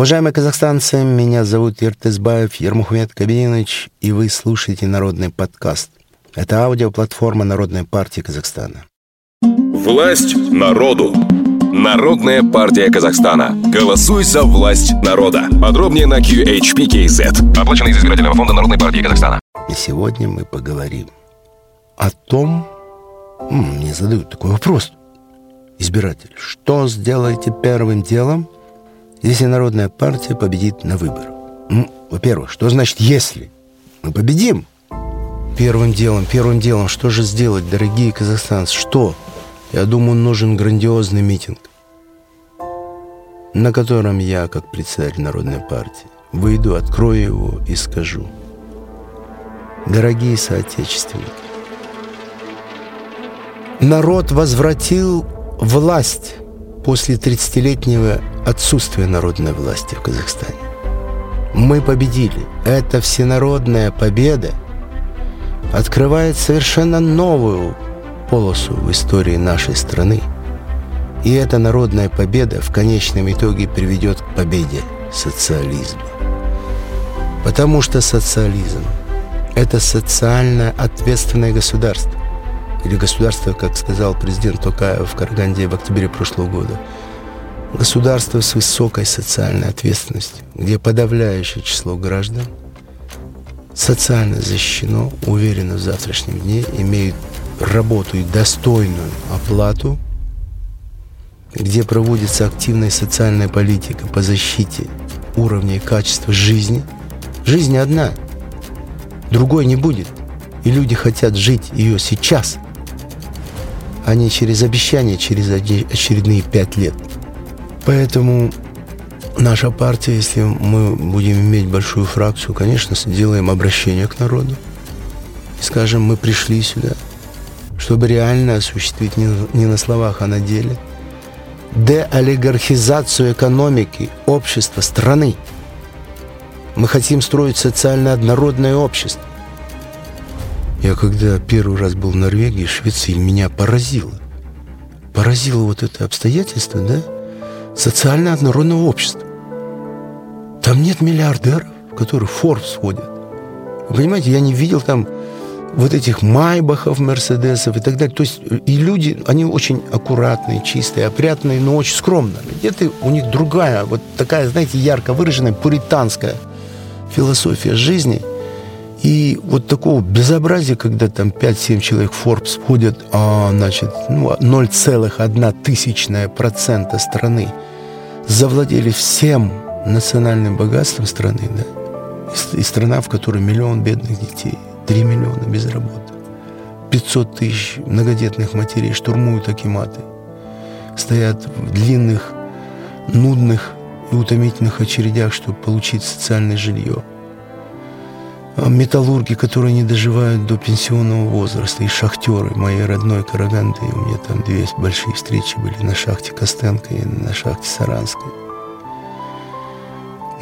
Уважаемые казахстанцы, меня зовут Иртызбаев Ермухмед Кабинович, и вы слушаете «Народный подкаст». Это аудиоплатформа Народной партии Казахстана. Власть народу. Народная партия Казахстана. Голосуй за власть народа. Подробнее на QHPKZ. Оплачено из избирательного фонда Народной партии Казахстана. И сегодня мы поговорим о том... Мне задают такой вопрос. Избиратель, что сделаете первым делом, если Народная партия победит на выборах? Ну, во-первых, что значит «если»? Мы победим. Первым делом, первым делом, что же сделать, дорогие казахстанцы? Что? Я думаю, нужен грандиозный митинг, на котором я, как представитель Народной партии, выйду, открою его и скажу. Дорогие соотечественники, народ возвратил власть после 30-летнего отсутствия народной власти в Казахстане. Мы победили. Это всенародная победа открывает совершенно новую полосу в истории нашей страны. И эта народная победа в конечном итоге приведет к победе социализма. Потому что социализм – это социально ответственное государство. Или государство, как сказал президент Токаев в Караганде в октябре прошлого года. Государство с высокой социальной ответственностью, где подавляющее число граждан социально защищено, уверенно в завтрашнем дне, имеют работу и достойную оплату, где проводится активная социальная политика по защите уровня и качества жизни. Жизнь одна, другой не будет. И люди хотят жить ее сейчас, а не через обещания, через очередные пять лет. Поэтому наша партия, если мы будем иметь большую фракцию, конечно, сделаем обращение к народу. И скажем, мы пришли сюда – чтобы реально осуществить не, на словах, а на деле деолигархизацию экономики, общества, страны. Мы хотим строить социально однородное общество. Я когда первый раз был в Норвегии, Швеции, меня поразило. Поразило вот это обстоятельство, да? Социально однородного общества. Там нет миллиардеров, которые в Forbes входят. Вы понимаете, я не видел там вот этих майбахов, мерседесов и так далее. То есть и люди, они очень аккуратные, чистые, опрятные, но очень скромные. Где-то у них другая, вот такая, знаете, ярко выраженная пуританская философия жизни. И вот такого безобразия, когда там 5-7 человек в Forbes входят, а, значит, ну, 0,1 тысячная процента страны завладели всем национальным богатством страны, да, и, и страна, в которой миллион бедных детей – 3 миллиона без работы. 500 тысяч многодетных матерей штурмуют акиматы. Стоят в длинных, нудных и утомительных очередях, чтобы получить социальное жилье. А металлурги, которые не доживают до пенсионного возраста, и шахтеры моей родной Караганды. У меня там две большие встречи были на шахте Костенко и на шахте Саранской.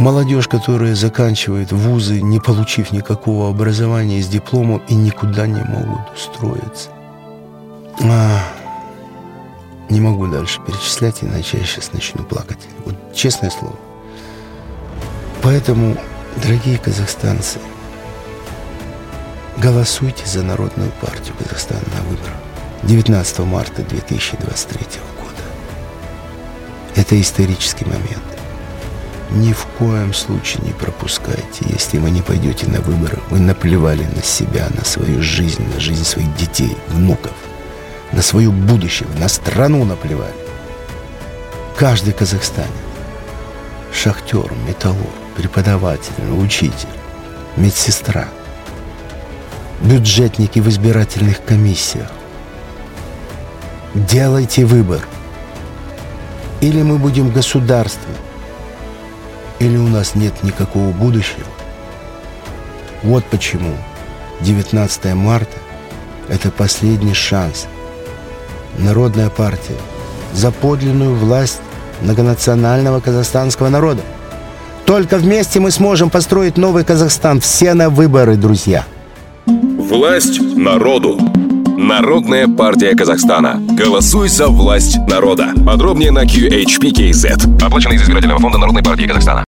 Молодежь, которая заканчивает вузы, не получив никакого образования с дипломом и никуда не могут устроиться. А, не могу дальше перечислять, иначе я сейчас начну плакать. Вот честное слово. Поэтому, дорогие казахстанцы, голосуйте за Народную партию Казахстана на выборах 19 марта 2023 года. Это исторический момент. Ни в коем случае не пропускайте. Если вы не пойдете на выборы, вы наплевали на себя, на свою жизнь, на жизнь своих детей, внуков, на свое будущее, на страну наплевали. Каждый казахстанец, шахтер, металлург, преподаватель, учитель, медсестра, бюджетники в избирательных комиссиях. Делайте выбор. Или мы будем государством, или у нас нет никакого будущего. Вот почему 19 марта – это последний шанс. Народная партия за подлинную власть многонационального казахстанского народа. Только вместе мы сможем построить новый Казахстан. Все на выборы, друзья. Власть народу. Народная партия Казахстана. Голосуй за власть народа. Подробнее на QHPKZ. Оплачено из избирательного фонда Народной партии Казахстана.